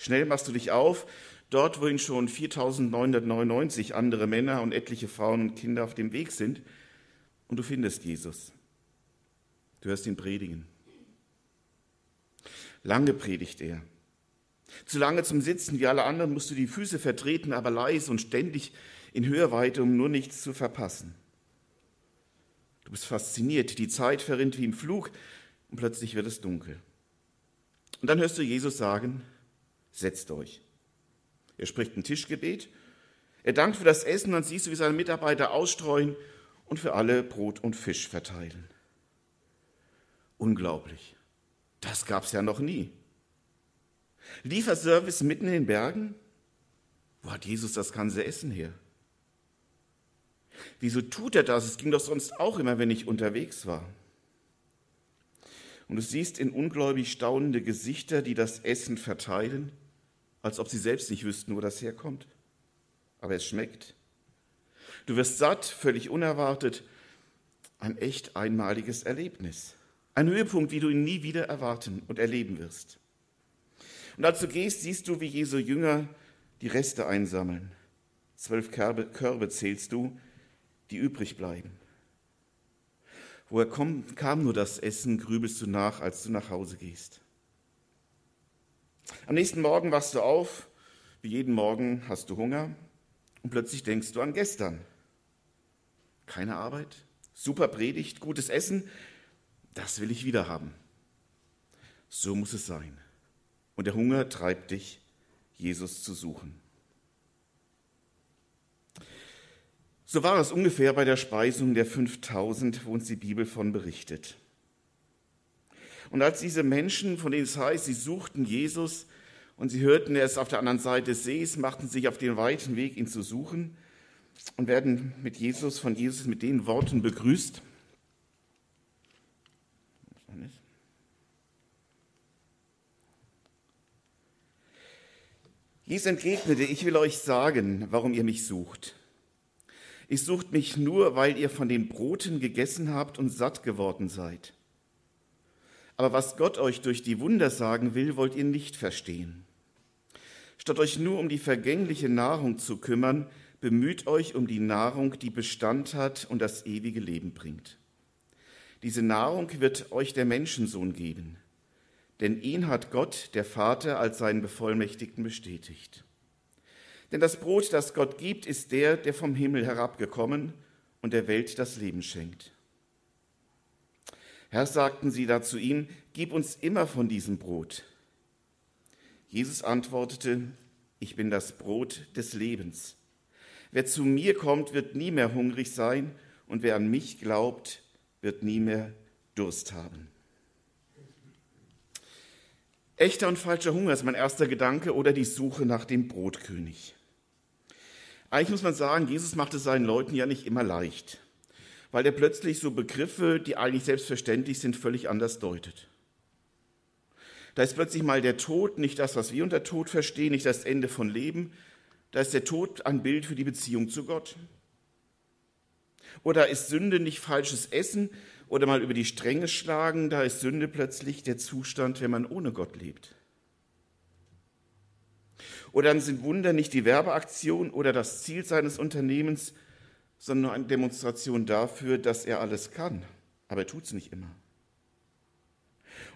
Schnell machst du dich auf, dort, wohin schon 4999 andere Männer und etliche Frauen und Kinder auf dem Weg sind, und du findest Jesus. Du hörst ihn predigen. Lange predigt er. Zu lange zum Sitzen, wie alle anderen, musst du die Füße vertreten, aber leise und ständig in Hörweite, um nur nichts zu verpassen. Du bist fasziniert, die Zeit verrinnt wie im Flug und plötzlich wird es dunkel. Und dann hörst du Jesus sagen, setzt euch. Er spricht ein Tischgebet, er dankt für das Essen, dann siehst du, wie seine Mitarbeiter ausstreuen und für alle Brot und Fisch verteilen. Unglaublich. Das gab es ja noch nie. Lieferservice mitten in den Bergen? Wo hat Jesus das ganze Essen her? Wieso tut er das? Es ging doch sonst auch immer, wenn ich unterwegs war. Und du siehst in ungläubig staunende Gesichter, die das Essen verteilen, als ob sie selbst nicht wüssten, wo das herkommt. Aber es schmeckt. Du wirst satt, völlig unerwartet. Ein echt einmaliges Erlebnis. Ein Höhepunkt, wie du ihn nie wieder erwarten und erleben wirst. Und als du gehst, siehst du, wie Jesu Jünger die Reste einsammeln. Zwölf Körbe, Körbe zählst du, die übrig bleiben. Woher kommt, kam nur das Essen, grübelst du nach, als du nach Hause gehst. Am nächsten Morgen wachst du auf, wie jeden Morgen hast du Hunger und plötzlich denkst du an gestern. Keine Arbeit, super Predigt, gutes Essen, das will ich wieder haben. So muss es sein. Und der Hunger treibt dich, Jesus zu suchen. So war es ungefähr bei der Speisung der 5000, wo uns die Bibel von berichtet. Und als diese Menschen, von denen es heißt, sie suchten Jesus und sie hörten, er ist auf der anderen Seite des Sees, machten sich auf den weiten Weg, ihn zu suchen und werden mit Jesus, von Jesus mit den Worten begrüßt. Jesus entgegnete, ich will euch sagen, warum ihr mich sucht. Ihr sucht mich nur, weil ihr von den Broten gegessen habt und satt geworden seid. Aber was Gott euch durch die Wunder sagen will, wollt ihr nicht verstehen. Statt euch nur um die vergängliche Nahrung zu kümmern, bemüht euch um die Nahrung, die Bestand hat und das ewige Leben bringt. Diese Nahrung wird euch der Menschensohn geben, denn ihn hat Gott, der Vater, als seinen Bevollmächtigten bestätigt. Denn das Brot, das Gott gibt, ist der, der vom Himmel herabgekommen und der Welt das Leben schenkt. Herr, sagten sie da zu ihm, gib uns immer von diesem Brot. Jesus antwortete, ich bin das Brot des Lebens. Wer zu mir kommt, wird nie mehr hungrig sein, und wer an mich glaubt, wird nie mehr Durst haben. Echter und falscher Hunger ist mein erster Gedanke oder die Suche nach dem Brotkönig. Eigentlich muss man sagen, Jesus macht es seinen Leuten ja nicht immer leicht, weil er plötzlich so Begriffe, die eigentlich selbstverständlich sind, völlig anders deutet. Da ist plötzlich mal der Tod nicht das, was wir unter Tod verstehen, nicht das Ende von Leben. Da ist der Tod ein Bild für die Beziehung zu Gott. Oder ist Sünde nicht falsches Essen oder mal über die Stränge schlagen, da ist Sünde plötzlich der Zustand, wenn man ohne Gott lebt. Oder dann sind Wunder nicht die Werbeaktion oder das Ziel seines Unternehmens, sondern nur eine Demonstration dafür, dass er alles kann. Aber er tut es nicht immer.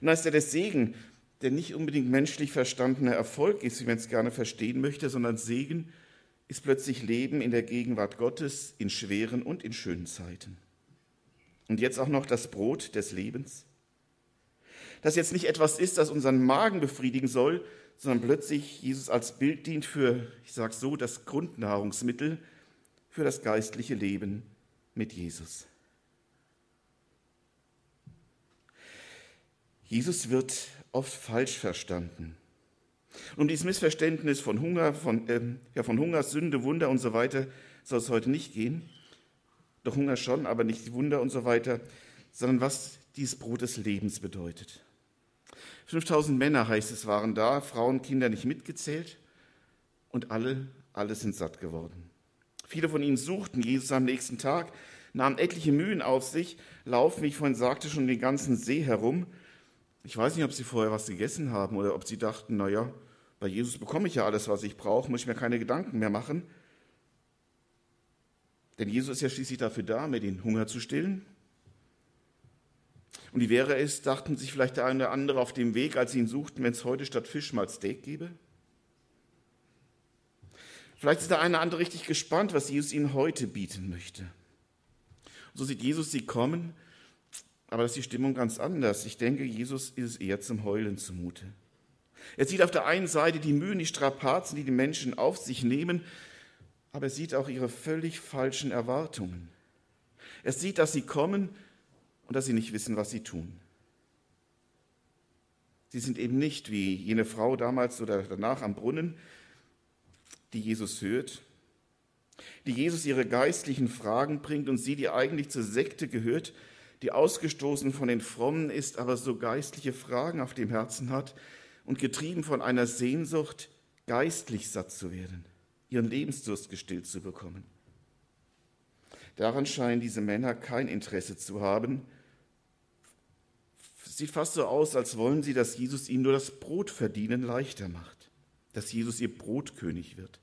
Und ist er der Segen, der nicht unbedingt menschlich verstandener Erfolg ist, wie man es gerne verstehen möchte, sondern Segen ist plötzlich Leben in der Gegenwart Gottes in schweren und in schönen Zeiten. Und jetzt auch noch das Brot des Lebens. Das jetzt nicht etwas ist, das unseren Magen befriedigen soll, sondern plötzlich Jesus als Bild dient für, ich sage so, das Grundnahrungsmittel für das geistliche Leben mit Jesus. Jesus wird oft falsch verstanden. Um dieses Missverständnis von Hunger, von, äh, ja, von Hunger, Sünde, Wunder und so weiter soll es heute nicht gehen. Doch Hunger schon, aber nicht die Wunder und so weiter, sondern was dieses Brot des Lebens bedeutet. 5000 Männer, heißt es, waren da, Frauen, Kinder nicht mitgezählt und alle, alle sind satt geworden. Viele von ihnen suchten Jesus am nächsten Tag, nahmen etliche Mühen auf sich, laufen, wie ich vorhin sagte, schon den ganzen See herum. Ich weiß nicht, ob sie vorher was gegessen haben oder ob sie dachten, naja, Bei Jesus bekomme ich ja alles, was ich brauche, muss ich mir keine Gedanken mehr machen. Denn Jesus ist ja schließlich dafür da, mir den Hunger zu stillen. Und wie wäre es, dachten sich vielleicht der eine oder andere auf dem Weg, als sie ihn suchten, wenn es heute statt Fisch mal Steak gäbe? Vielleicht ist der eine oder andere richtig gespannt, was Jesus ihnen heute bieten möchte. Und so sieht Jesus sie kommen, aber das ist die Stimmung ganz anders. Ich denke, Jesus ist es eher zum Heulen zumute. Er sieht auf der einen Seite die Mühen, die Strapazen, die die Menschen auf sich nehmen, aber er sieht auch ihre völlig falschen Erwartungen. Er sieht, dass sie kommen und dass sie nicht wissen, was sie tun. Sie sind eben nicht wie jene Frau damals oder danach am Brunnen, die Jesus hört, die Jesus ihre geistlichen Fragen bringt und sie, die eigentlich zur Sekte gehört, die ausgestoßen von den Frommen ist, aber so geistliche Fragen auf dem Herzen hat und getrieben von einer Sehnsucht, geistlich satt zu werden, ihren Lebensdurst gestillt zu bekommen. Daran scheinen diese Männer kein Interesse zu haben. Sieht fast so aus, als wollen sie, dass Jesus ihnen nur das Brotverdienen leichter macht, dass Jesus ihr Brotkönig wird,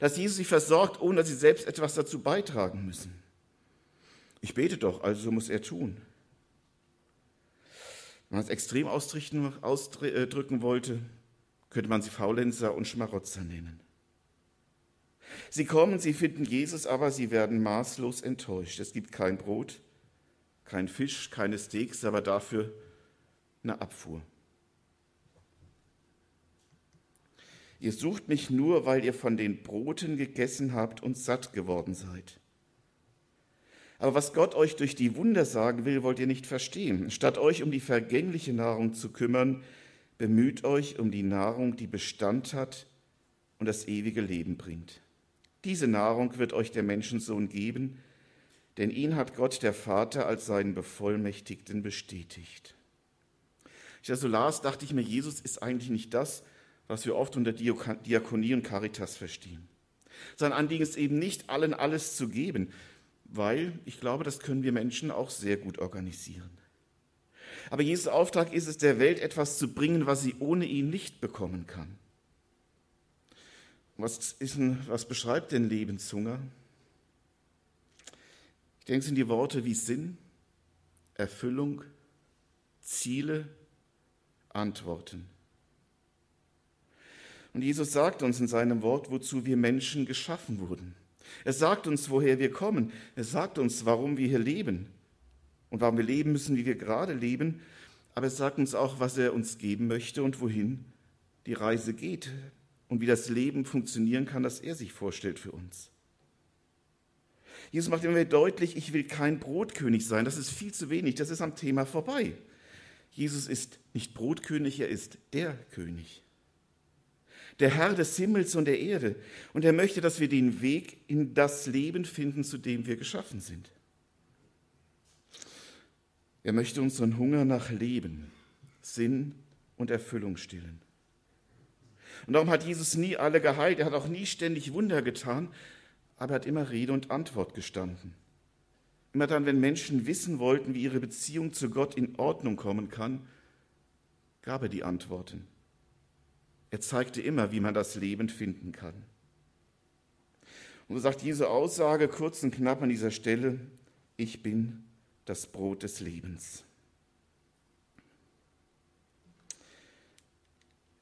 dass Jesus sie versorgt, ohne dass sie selbst etwas dazu beitragen müssen. Ich bete doch, also muss er tun. Wenn man es extrem ausdrücken wollte, könnte man sie Faulenzer und Schmarotzer nennen. Sie kommen, sie finden Jesus, aber sie werden maßlos enttäuscht. Es gibt kein Brot, kein Fisch, keine Steaks, aber dafür eine Abfuhr. Ihr sucht mich nur, weil ihr von den Broten gegessen habt und satt geworden seid. Aber was Gott euch durch die Wunder sagen will, wollt ihr nicht verstehen. Statt euch um die vergängliche Nahrung zu kümmern, bemüht euch um die Nahrung, die Bestand hat und das ewige Leben bringt. Diese Nahrung wird euch der Menschensohn geben, denn ihn hat Gott der Vater als seinen Bevollmächtigten bestätigt. Ich das so las, dachte ich mir, Jesus ist eigentlich nicht das, was wir oft unter Diakonie und Caritas verstehen. Sein Anliegen ist eben nicht allen alles zu geben, weil ich glaube, das können wir Menschen auch sehr gut organisieren. Aber Jesus Auftrag ist es, der Welt etwas zu bringen, was sie ohne ihn nicht bekommen kann. Was, ist denn, was beschreibt denn Lebenshunger? Ich denke, es sind die Worte wie Sinn, Erfüllung, Ziele, Antworten. Und Jesus sagt uns in seinem Wort, wozu wir Menschen geschaffen wurden. Er sagt uns, woher wir kommen. Er sagt uns, warum wir hier leben und warum wir leben müssen, wie wir gerade leben. Aber er sagt uns auch, was er uns geben möchte und wohin die Reise geht und wie das Leben funktionieren kann, das er sich vorstellt für uns. Jesus macht immer wieder deutlich, ich will kein Brotkönig sein. Das ist viel zu wenig. Das ist am Thema vorbei. Jesus ist nicht Brotkönig, er ist der König der Herr des Himmels und der Erde. Und er möchte, dass wir den Weg in das Leben finden, zu dem wir geschaffen sind. Er möchte unseren Hunger nach Leben, Sinn und Erfüllung stillen. Und darum hat Jesus nie alle geheilt, er hat auch nie ständig Wunder getan, aber er hat immer Rede und Antwort gestanden. Immer dann, wenn Menschen wissen wollten, wie ihre Beziehung zu Gott in Ordnung kommen kann, gab er die Antworten. Er zeigte immer, wie man das Leben finden kann. Und so sagt diese Aussage kurz und knapp an dieser Stelle, ich bin das Brot des Lebens.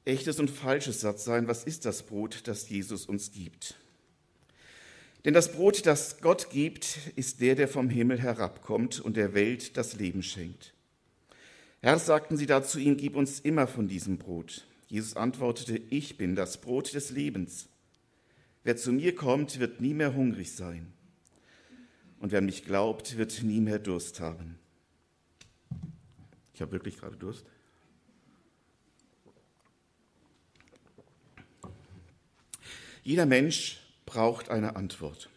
Echtes und falsches Satzsein, was ist das Brot, das Jesus uns gibt? Denn das Brot, das Gott gibt, ist der, der vom Himmel herabkommt und der Welt das Leben schenkt. Herr, sagten sie dazu ihm, gib uns immer von diesem Brot. Jesus antwortete, ich bin das Brot des Lebens. Wer zu mir kommt, wird nie mehr hungrig sein. Und wer mich glaubt, wird nie mehr Durst haben. Ich habe wirklich gerade Durst. Jeder Mensch braucht eine Antwort.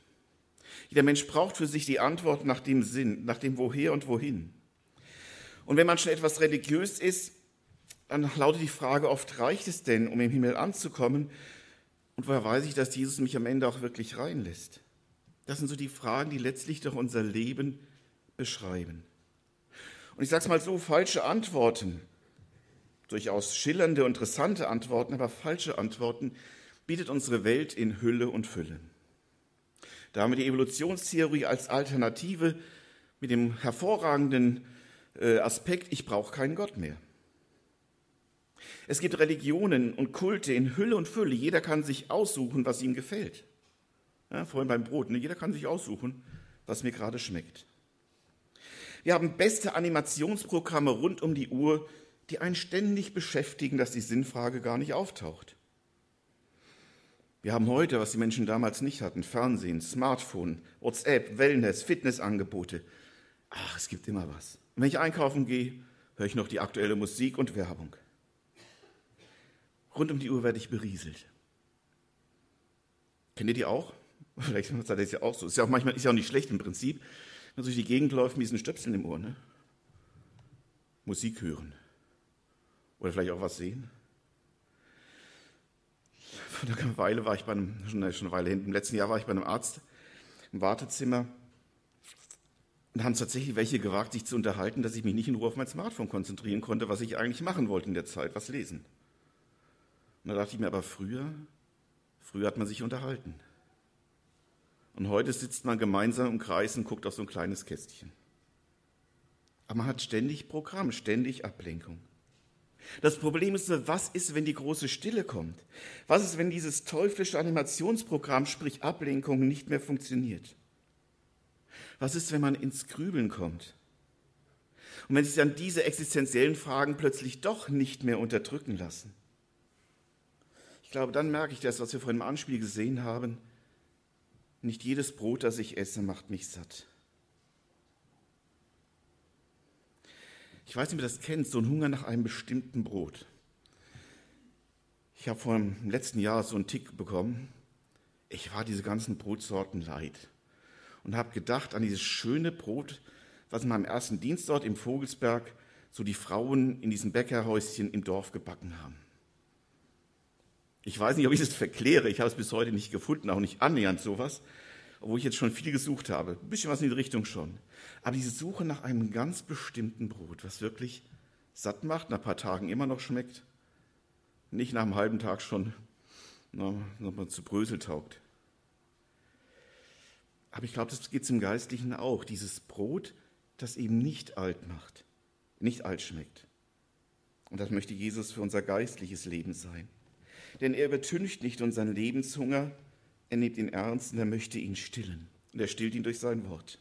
Jeder Mensch braucht für sich die Antwort nach dem Sinn, nach dem Woher und Wohin. Und wenn man schon etwas religiös ist, dann lautet die Frage oft, reicht es denn, um im Himmel anzukommen? Und woher weiß ich, dass Jesus mich am Ende auch wirklich reinlässt? Das sind so die Fragen, die letztlich doch unser Leben beschreiben. Und ich sage es mal so, falsche Antworten Durchaus schillernde, interessante Antworten, aber falsche Antworten bietet unsere Welt in Hülle und Fülle. Da haben wir die Evolutionstheorie als Alternative mit dem hervorragenden äh, Aspekt, ich brauche keinen Gott mehr. Es gibt Religionen und Kulte in Hülle und Fülle. Jeder kann sich aussuchen, was ihm gefällt. Ja, vorhin beim Brot. Ne? Jeder kann sich aussuchen, was mir gerade schmeckt. Wir haben beste Animationsprogramme rund um die Uhr, die einen ständig beschäftigen, dass die Sinnfrage gar nicht auftaucht. Wir haben heute, was die Menschen damals nicht hatten, Fernsehen, Smartphone, WhatsApp, Wellness, Fitnessangebote. Ach, es gibt immer was. Und wenn ich einkaufen gehe, höre ich noch die aktuelle Musik und Werbung. Rund um die Uhr werde ich berieselt. Kennt ihr die auch? Vielleicht seid ihr es ja auch so. Ist ja auch manchmal ist ja auch nicht schlecht im Prinzip. Wenn man durch die Gegend läuft mit diesen Stöpseln im Ohr. Ne? Musik hören. Oder vielleicht auch was sehen. Vor einer Weile war ich bei einem, schon eine Weile hin, im letzten Jahr war ich bei einem Arzt im Wartezimmer und haben tatsächlich welche gewagt, sich zu unterhalten, dass ich mich nicht in Ruhe auf mein Smartphone konzentrieren konnte, was ich eigentlich machen wollte in der Zeit, was lesen. Und da dachte ich mir, aber früher, früher hat man sich unterhalten. Und heute sitzt man gemeinsam im Kreis und guckt auf so ein kleines Kästchen. Aber man hat ständig Programm, ständig Ablenkung. Das Problem ist nur, was ist, wenn die große Stille kommt? Was ist, wenn dieses teuflische Animationsprogramm, sprich Ablenkung, nicht mehr funktioniert? Was ist, wenn man ins Grübeln kommt? Und wenn sich dann diese existenziellen Fragen plötzlich doch nicht mehr unterdrücken lassen? glaube, dann merke ich das, was wir vorhin im Anspiel gesehen haben. Nicht jedes Brot, das ich esse, macht mich satt. Ich weiß nicht, ob ihr das kennt, so ein Hunger nach einem bestimmten Brot. Ich habe vor dem letzten Jahr so einen Tick bekommen. Ich war diese ganzen Brotsorten leid und habe gedacht an dieses schöne Brot, was in meinem ersten Dienst dort im Vogelsberg so die Frauen in diesem Bäckerhäuschen im Dorf gebacken haben. Ich weiß nicht, ob ich das verkläre. Ich habe es bis heute nicht gefunden, auch nicht annähernd sowas, obwohl ich jetzt schon viel gesucht habe. Ein bisschen was in die Richtung schon. Aber diese Suche nach einem ganz bestimmten Brot, was wirklich satt macht, nach ein paar Tagen immer noch schmeckt, nicht nach einem halben Tag schon nochmal zu Brösel taugt. Aber ich glaube, das geht es im Geistlichen auch. Dieses Brot, das eben nicht alt macht, nicht alt schmeckt. Und das möchte Jesus für unser geistliches Leben sein denn er übertüncht nicht unseren Lebenshunger, er nimmt ihn ernst und er möchte ihn stillen. Und er stillt ihn durch sein Wort.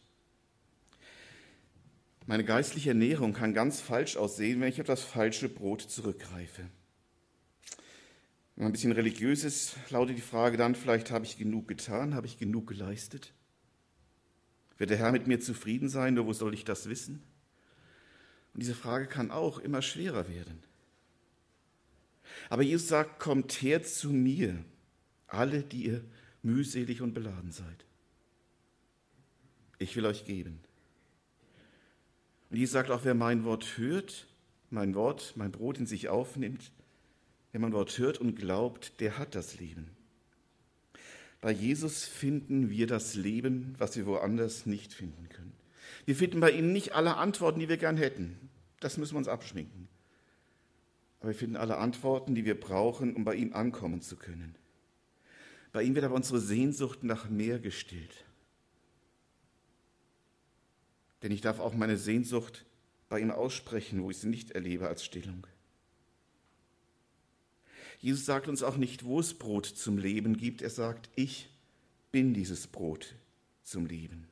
Meine geistliche Ernährung kann ganz falsch aussehen, wenn ich auf das falsche Brot zurückgreife. Wenn man ein bisschen religiös ist, lautet die Frage dann, vielleicht habe ich genug getan, habe ich genug geleistet? Wird der Herr mit mir zufrieden sein, nur wo soll ich das wissen? Und diese Frage kann auch immer schwerer werden. Aber Jesus sagt, kommt her zu mir, alle, die ihr mühselig und beladen seid. Ich will euch geben. Und Jesus sagt auch, wer mein Wort hört, mein Wort, mein Brot in sich aufnimmt, wer mein Wort hört und glaubt, der hat das Leben. Bei Jesus finden wir das Leben, was wir woanders nicht finden können. Wir finden bei ihm nicht alle Antworten, die wir gern hätten. Das müssen wir uns abschminken aber wir finden alle Antworten, die wir brauchen, um bei ihm ankommen zu können. Bei ihm wird aber unsere Sehnsucht nach mehr gestillt. Denn ich darf auch meine Sehnsucht bei ihm aussprechen, wo ich sie nicht erlebe als Stillung. Jesus sagt uns auch nicht, wo es Brot zum Leben gibt. Er sagt, ich bin dieses Brot zum Leben.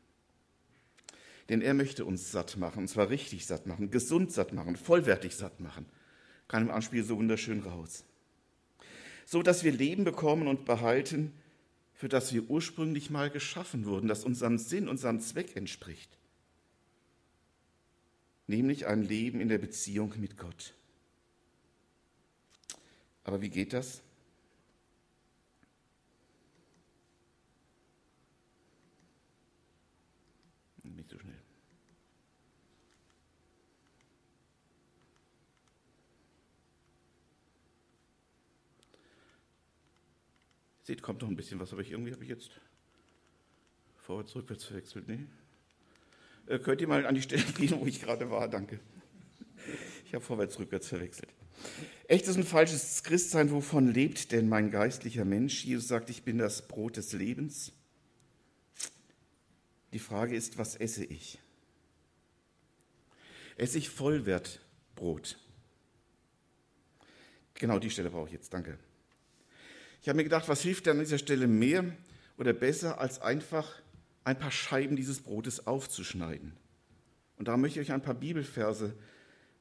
Denn er möchte uns satt machen, und zwar richtig satt machen, gesund satt machen, vollwertig satt machen kam im Anspiel so wunderschön raus. So dass wir Leben bekommen und behalten, für das wir ursprünglich mal geschaffen wurden, das unserem Sinn, unserem Zweck entspricht. Nämlich ein Leben in der Beziehung mit Gott. Aber wie geht das? Nicht so schnell. Seht, kommt noch ein bisschen was, aber ich, irgendwie habe ich jetzt vorwärts, rückwärts verwechselt. Nee. Äh, könnt ihr mal an die Stelle gehen, wo ich gerade war? Danke. Ich habe vorwärts, rückwärts verwechselt. Echtes und falsches Christsein, wovon lebt denn mein geistlicher Mensch? Jesus sagt, ich bin das Brot des Lebens. Die Frage ist, was esse ich? Esse ich Vollwertbrot? Genau die Stelle brauche ich jetzt, danke. Ich habe mir gedacht, was hilft denn an dieser Stelle mehr oder besser, als einfach ein paar Scheiben dieses Brotes aufzuschneiden? Und da möchte ich euch ein paar Bibelverse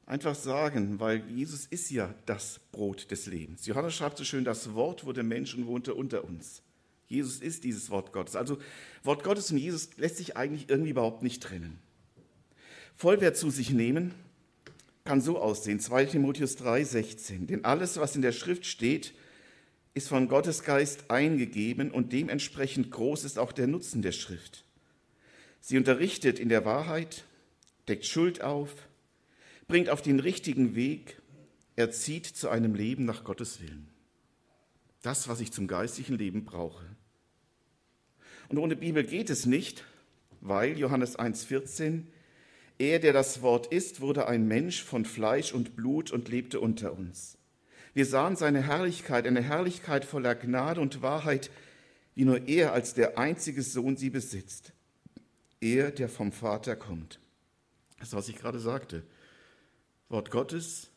einfach sagen, weil Jesus ist ja das Brot des Lebens. Johannes schreibt so schön, das Wort wurde Mensch und wohnte unter uns. Jesus ist dieses Wort Gottes. Also Wort Gottes und Jesus lässt sich eigentlich irgendwie überhaupt nicht trennen. Vollwert zu sich nehmen kann so aussehen. 2 Timotheus 3, 16. Denn alles, was in der Schrift steht, ist von Gottes Geist eingegeben und dementsprechend groß ist auch der Nutzen der Schrift. Sie unterrichtet in der Wahrheit, deckt Schuld auf, bringt auf den richtigen Weg, erzieht zu einem Leben nach Gottes Willen. Das, was ich zum geistlichen Leben brauche. Und ohne Bibel geht es nicht, weil Johannes 1,14, er, der das Wort ist, wurde ein Mensch von Fleisch und Blut und lebte unter uns. Wir sahen seine Herrlichkeit, eine Herrlichkeit voller Gnade und Wahrheit, wie nur er als der einzige Sohn sie besitzt. Er, der vom Vater kommt. Das ist, was ich gerade sagte. Wort Gottes,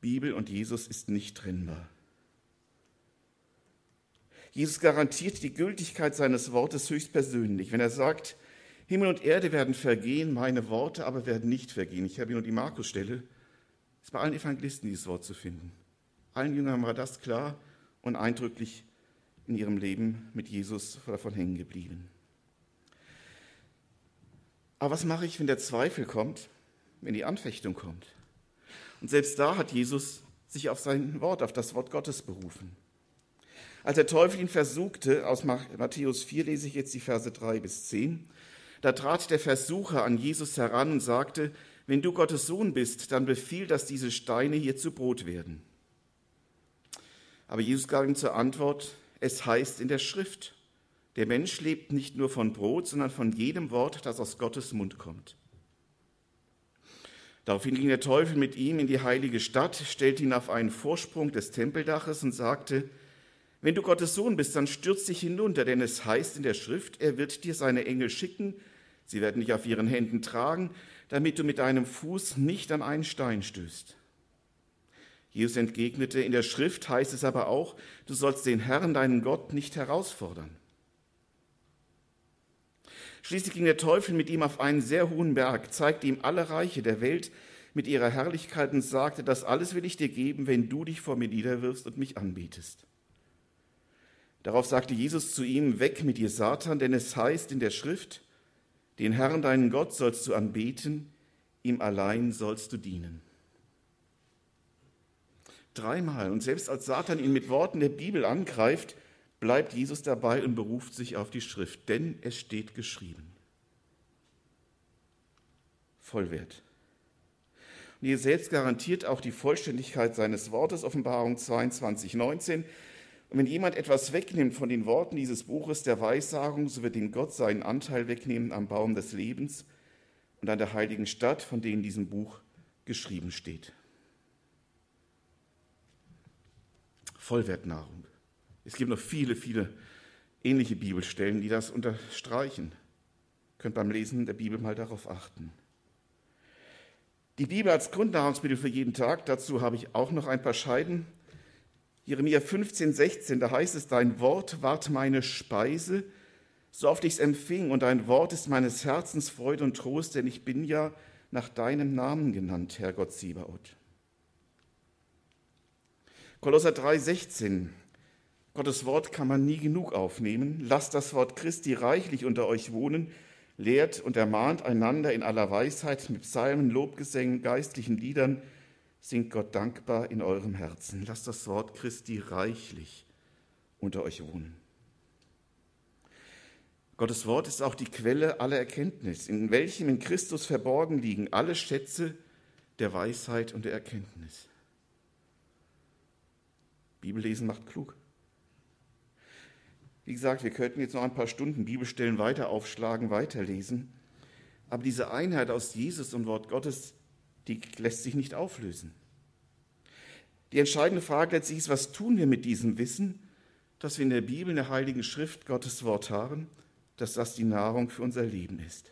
Bibel und Jesus ist nicht trennbar. Jesus garantiert die Gültigkeit seines Wortes höchstpersönlich, wenn er sagt, Himmel und Erde werden vergehen, meine Worte aber werden nicht vergehen. Ich habe hier nur die Markus-Stelle. Es ist bei allen Evangelisten dieses Wort zu finden. Allen Jüngern war das klar und eindrücklich in ihrem Leben mit Jesus davon hängen geblieben. Aber was mache ich, wenn der Zweifel kommt, wenn die Anfechtung kommt? Und selbst da hat Jesus sich auf sein Wort, auf das Wort Gottes berufen. Als der Teufel ihn versuchte, aus Matthäus 4 lese ich jetzt die Verse 3 bis 10, da trat der Versucher an Jesus heran und sagte, wenn du Gottes Sohn bist, dann befiehl, dass diese Steine hier zu Brot werden. Aber Jesus gab ihm zur Antwort, es heißt in der Schrift, der Mensch lebt nicht nur von Brot, sondern von jedem Wort, das aus Gottes Mund kommt. Daraufhin ging der Teufel mit ihm in die heilige Stadt, stellte ihn auf einen Vorsprung des Tempeldaches und sagte, wenn du Gottes Sohn bist, dann stürz dich hinunter, denn es heißt in der Schrift, er wird dir seine Engel schicken, sie werden dich auf ihren Händen tragen, damit du mit deinem Fuß nicht an einen Stein stößt. Jesus entgegnete, in der Schrift heißt es aber auch, du sollst den Herrn, deinen Gott, nicht herausfordern. Schließlich ging der Teufel mit ihm auf einen sehr hohen Berg, zeigte ihm alle Reiche der Welt mit ihrer Herrlichkeit und sagte, das alles will ich dir geben, wenn du dich vor mir niederwirfst und mich anbetest. Darauf sagte Jesus zu ihm, weg mit dir, Satan, denn es heißt in der Schrift, den Herrn, deinen Gott, sollst du anbeten, ihm allein sollst du dienen. Dreimal. Und selbst als Satan ihn mit Worten der Bibel angreift, bleibt Jesus dabei und beruft sich auf die Schrift, denn es steht geschrieben. Vollwert. Und ihr selbst garantiert auch die Vollständigkeit seines Wortes, Offenbarung 22, 19. Und wenn jemand etwas wegnimmt von den Worten dieses Buches der Weissagung, so wird ihm Gott seinen Anteil wegnehmen am Baum des Lebens und an der heiligen Stadt, von denen diesem Buch geschrieben steht. Vollwertnahrung. Es gibt noch viele, viele ähnliche Bibelstellen, die das unterstreichen. Ihr könnt beim Lesen der Bibel mal darauf achten. Die Bibel als Grundnahrungsmittel für jeden Tag, dazu habe ich auch noch ein paar Scheiden. Jeremia 15, 16, da heißt es, dein Wort ward meine Speise, so oft ich es empfing, und dein Wort ist meines Herzens Freude und Trost, denn ich bin ja nach deinem Namen genannt, Herr Gott Siebaut. Kolosser 3,16. Gottes Wort kann man nie genug aufnehmen. Lasst das Wort Christi reichlich unter euch wohnen. Lehrt und ermahnt einander in aller Weisheit mit Psalmen, Lobgesängen, geistlichen Liedern. Singt Gott dankbar in eurem Herzen. Lasst das Wort Christi reichlich unter euch wohnen. Gottes Wort ist auch die Quelle aller Erkenntnis, in welchem in Christus verborgen liegen alle Schätze der Weisheit und der Erkenntnis. Bibellesen macht klug. Wie gesagt, wir könnten jetzt noch ein paar Stunden Bibelstellen weiter aufschlagen, weiterlesen. Aber diese Einheit aus Jesus und Wort Gottes, die lässt sich nicht auflösen. Die entscheidende Frage letztlich ist, was tun wir mit diesem Wissen, dass wir in der Bibel, in der Heiligen Schrift Gottes Wort haben, dass das die Nahrung für unser Leben ist.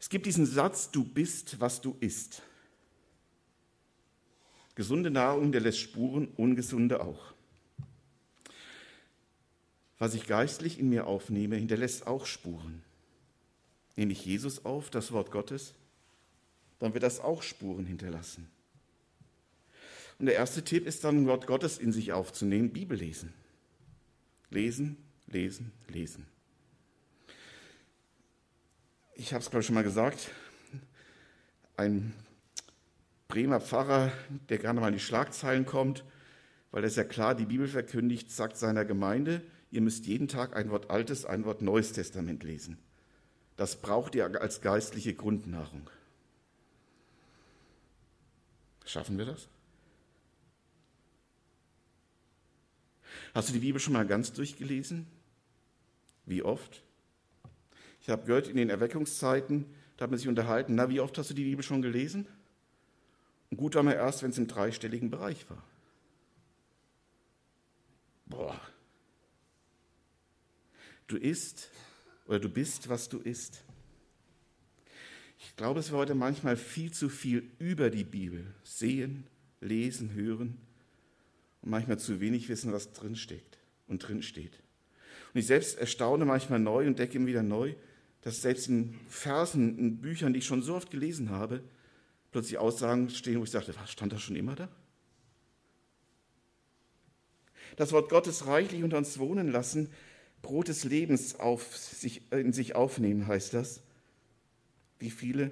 Es gibt diesen Satz, du bist, was du isst. Gesunde Nahrung, der lässt Spuren, ungesunde auch. Was ich geistlich in mir aufnehme, hinterlässt auch Spuren. Nehme ich Jesus auf, das Wort Gottes, dann wird das auch Spuren hinterlassen. Und der erste Tipp ist dann, Wort Gottes in sich aufzunehmen, Bibel lesen. Lesen, lesen, lesen. Ich habe es, glaube ich, schon mal gesagt, ein Bremer Pfarrer, der gerne mal in die Schlagzeilen kommt, weil er ist ja klar die Bibel verkündigt, sagt seiner Gemeinde, ihr müsst jeden Tag ein Wort Altes, ein Wort Neues Testament lesen. Das braucht ihr als geistliche Grundnahrung. Schaffen wir das? Hast du die Bibel schon mal ganz durchgelesen? Wie oft? Ich habe gehört, in den Erweckungszeiten, da hat man sich unterhalten, na, wie oft hast du die Bibel schon gelesen? Und gut war man erst, wenn es im dreistelligen Bereich war. Boah, Du isst oder du bist, was du isst. Ich glaube, dass wir heute manchmal viel zu viel über die Bibel sehen, lesen, hören und manchmal zu wenig wissen, was drin steckt und drin steht. Und ich selbst erstaune manchmal neu und decke immer wieder neu, dass selbst in Versen, in Büchern, die ich schon so oft gelesen habe, plötzlich Aussagen stehen, wo ich sagte, was stand das schon immer da? Das Wort Gottes reichlich unter uns wohnen lassen, Brot des Lebens auf sich, in sich aufnehmen, heißt das. Wie viele,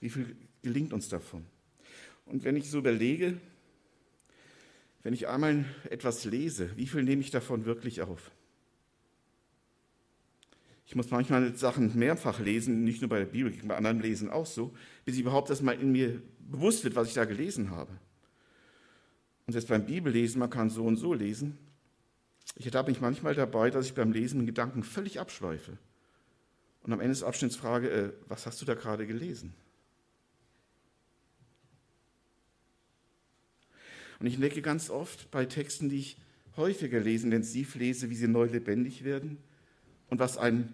wie viel gelingt uns davon? Und wenn ich so überlege, wenn ich einmal etwas lese, wie viel nehme ich davon wirklich auf? Ich muss manchmal Sachen mehrfach lesen, nicht nur bei der Bibel, bei anderen Lesen auch so, bis ich überhaupt das mal in mir bewusst wird, was ich da gelesen habe. Und selbst beim Bibellesen, man kann so und so lesen, ich ertappe mich manchmal dabei, dass ich beim Lesen den Gedanken völlig abschweife und am Ende des Abschnitts frage, äh, was hast du da gerade gelesen? Und ich entdecke ganz oft bei Texten, die ich häufiger lese, intensiv lese, wie sie neu lebendig werden und was ein,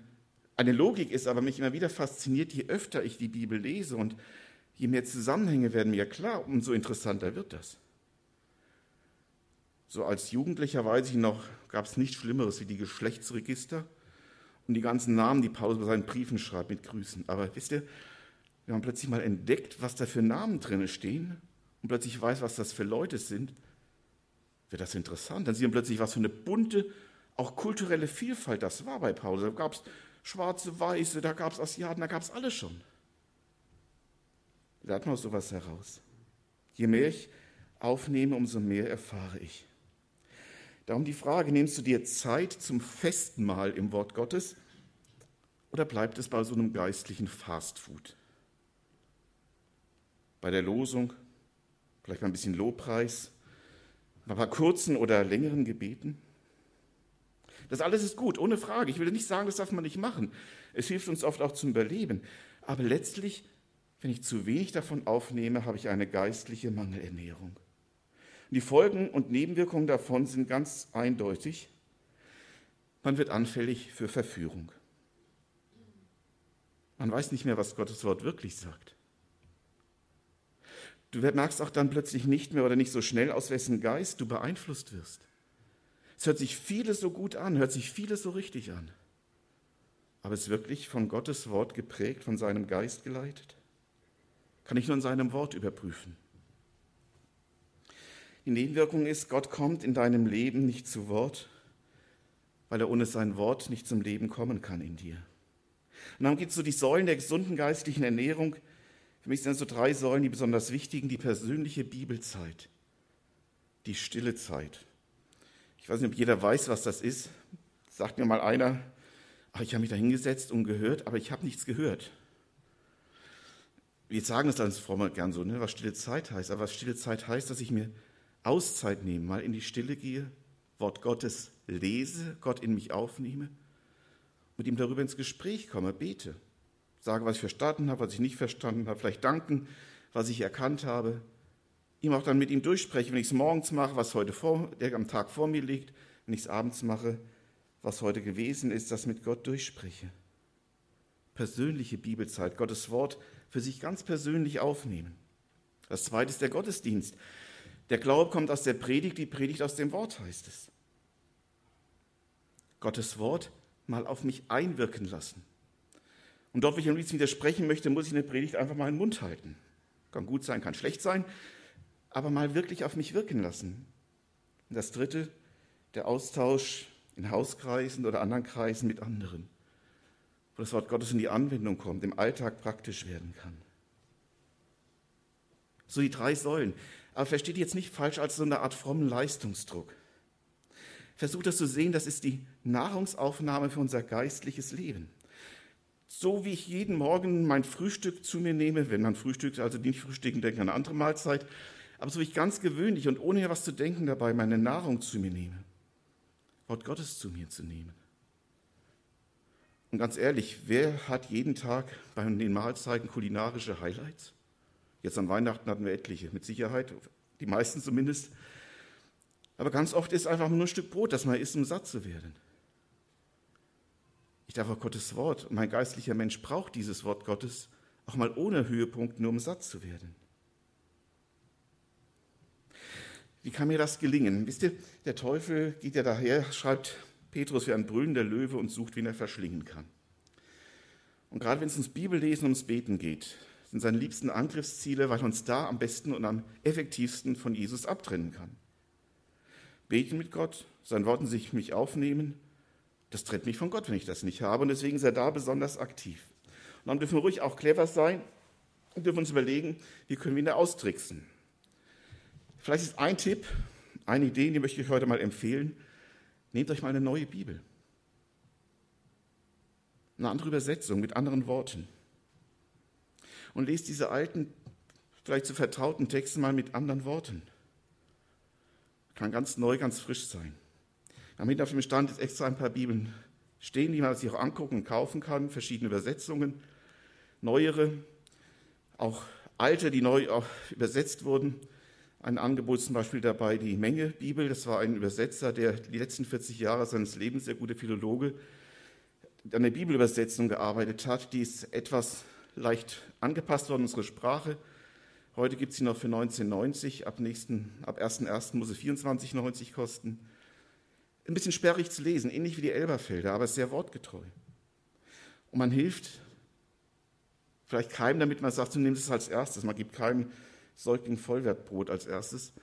eine Logik ist, aber mich immer wieder fasziniert, je öfter ich die Bibel lese und je mehr Zusammenhänge werden mir klar, umso interessanter wird das. So als Jugendlicher weiß ich noch, gab es nichts Schlimmeres wie die Geschlechtsregister und die ganzen Namen, die Paulus bei seinen Briefen schreibt mit Grüßen. Aber wisst ihr, wir haben plötzlich mal entdeckt, was da für Namen drin stehen und plötzlich weiß, was das für Leute sind, wird das interessant. Dann sieht man plötzlich, was für eine bunte, auch kulturelle Vielfalt das war bei Paulus. Da gab es schwarze, weiße, da gab es Asiaten, da gab es alles schon. Lernt man sowas heraus. Je mehr ich aufnehme, umso mehr erfahre ich. Darum die Frage, nimmst du dir Zeit zum Festmahl im Wort Gottes oder bleibt es bei so einem geistlichen Fastfood? Bei der Losung, vielleicht mal ein bisschen Lobpreis, ein paar kurzen oder längeren Gebeten? Das alles ist gut, ohne Frage. Ich will nicht sagen, das darf man nicht machen. Es hilft uns oft auch zum Überleben. Aber letztlich, wenn ich zu wenig davon aufnehme, habe ich eine geistliche Mangelernährung. Die Folgen und Nebenwirkungen davon sind ganz eindeutig. Man wird anfällig für Verführung. Man weiß nicht mehr, was Gottes Wort wirklich sagt. Du merkst auch dann plötzlich nicht mehr oder nicht so schnell, aus wessen Geist du beeinflusst wirst. Es hört sich vieles so gut an, hört sich vieles so richtig an. Aber ist wirklich von Gottes Wort geprägt, von seinem Geist geleitet? Kann ich nur in seinem Wort überprüfen. Die Nebenwirkung ist, Gott kommt in deinem Leben nicht zu Wort, weil er ohne sein Wort nicht zum Leben kommen kann in dir. Und dann gibt es so die Säulen der gesunden geistlichen Ernährung. Für mich sind das so drei Säulen, die besonders wichtigen. Die persönliche Bibelzeit, die stille Zeit. Ich weiß nicht, ob jeder weiß, was das ist. Sagt mir mal einer, ach, ich habe mich da hingesetzt und gehört, aber ich habe nichts gehört. Wir sagen es dann Frau gern so, ne, was stille Zeit heißt. Aber was stille Zeit heißt, dass ich mir Auszeit nehmen, mal in die Stille gehe, Wort Gottes lese, Gott in mich aufnehme, mit ihm darüber ins Gespräch komme, bete, sage, was ich verstanden habe, was ich nicht verstanden habe, vielleicht danken, was ich erkannt habe, ihm auch dann mit ihm durchspreche, wenn ich es morgens mache, was heute vor, am Tag vor mir liegt, wenn ich es abends mache, was heute gewesen ist, das mit Gott durchspreche. Persönliche Bibelzeit, Gottes Wort für sich ganz persönlich aufnehmen. Das zweite ist der Gottesdienst. Der Glaube kommt aus der Predigt, die Predigt aus dem Wort heißt es. Gottes Wort mal auf mich einwirken lassen. Und dort, wo ich am liebsten widersprechen möchte, muss ich in der Predigt einfach mal den Mund halten. Kann gut sein, kann schlecht sein, aber mal wirklich auf mich wirken lassen. Und das dritte, der Austausch in Hauskreisen oder anderen Kreisen mit anderen, wo das Wort Gottes in die Anwendung kommt, im Alltag praktisch werden kann. So die drei Säulen. Aber versteht jetzt nicht falsch als so eine Art frommen Leistungsdruck. Versucht das zu sehen, das ist die Nahrungsaufnahme für unser geistliches Leben. So wie ich jeden Morgen mein Frühstück zu mir nehme, wenn man frühstückt, also nicht frühstücken, denke an eine andere Mahlzeit, aber so wie ich ganz gewöhnlich und ohne was zu denken dabei meine Nahrung zu mir nehme, Wort Gottes zu mir zu nehmen. Und ganz ehrlich, wer hat jeden Tag bei den Mahlzeiten kulinarische Highlights? Jetzt an Weihnachten hatten wir etliche, mit Sicherheit, die meisten zumindest. Aber ganz oft ist einfach nur ein Stück Brot, das man isst, um satt zu werden. Ich darf auch Gottes Wort, und mein geistlicher Mensch braucht dieses Wort Gottes auch mal ohne Höhepunkt, nur um satt zu werden. Wie kann mir das gelingen? Wisst ihr, der Teufel geht ja daher, schreibt Petrus wie ein brüllender Löwe und sucht, wen er verschlingen kann. Und gerade wenn es ums Bibellesen, ums Beten geht, sind seine liebsten Angriffsziele, weil er uns da am besten und am effektivsten von Jesus abtrennen kann. Beten mit Gott, sein Worten sich mich aufnehmen, das trennt mich von Gott, wenn ich das nicht habe. Und deswegen ist er da besonders aktiv. Und dann dürfen wir ruhig auch clever sein und dürfen uns überlegen, wie können wir ihn da austricksen. Vielleicht ist ein Tipp, eine Idee, die möchte ich euch heute mal empfehlen. Nehmt euch mal eine neue Bibel. Eine andere Übersetzung mit anderen Worten. Und lest diese alten, vielleicht zu vertrauten Texte mal mit anderen Worten. Kann ganz neu, ganz frisch sein. Am dem Stand ist extra ein paar Bibeln stehen, die man sich auch angucken und kaufen kann, verschiedene Übersetzungen, neuere, auch alte, die neu übersetzt wurden. Ein Angebot zum Beispiel dabei die Menge Bibel. Das war ein Übersetzer, der die letzten 40 Jahre seines Lebens, sehr gute Philologe, an der Bibelübersetzung gearbeitet hat. Die ist etwas leicht angepasst worden, unsere Sprache. Heute gibt es sie noch für 19,90. Ab, ab 1.1. muss sie 24,90 kosten. Ein bisschen sperrig zu lesen, ähnlich wie die Elberfelder, aber sehr wortgetreu. Und man hilft vielleicht keinem, damit man sagt, du nimmst es als erstes. Man gibt keinem Säugling Vollwertbrot als erstes.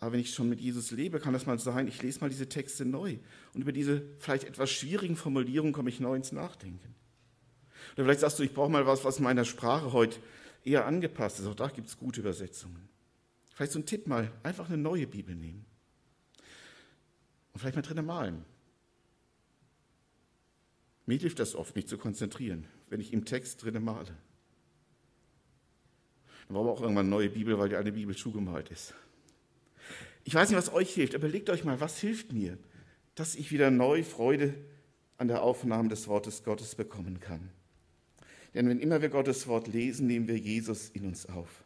Aber wenn ich schon mit Jesus lebe, kann das mal sein, ich lese mal diese Texte neu. Und über diese vielleicht etwas schwierigen Formulierungen komme ich neu ins Nachdenken. Oder vielleicht sagst du, ich brauche mal was, was meiner Sprache heute eher angepasst ist. Auch da gibt es gute Übersetzungen. Vielleicht so ein Tipp mal, einfach eine neue Bibel nehmen. Und vielleicht mal drinnen malen. Mir hilft das oft, mich zu konzentrieren, wenn ich im Text drinnen male. Dann brauchen wir auch irgendwann eine neue Bibel, weil die eine Bibel zugemalt ist. Ich weiß nicht, was euch hilft. Überlegt euch mal, was hilft mir, dass ich wieder neu Freude an der Aufnahme des Wortes Gottes bekommen kann. Denn wenn immer wir Gottes Wort lesen, nehmen wir Jesus in uns auf.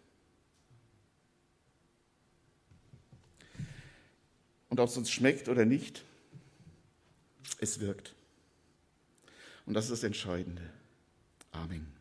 Und ob es uns schmeckt oder nicht, es wirkt. Und das ist das Entscheidende. Amen.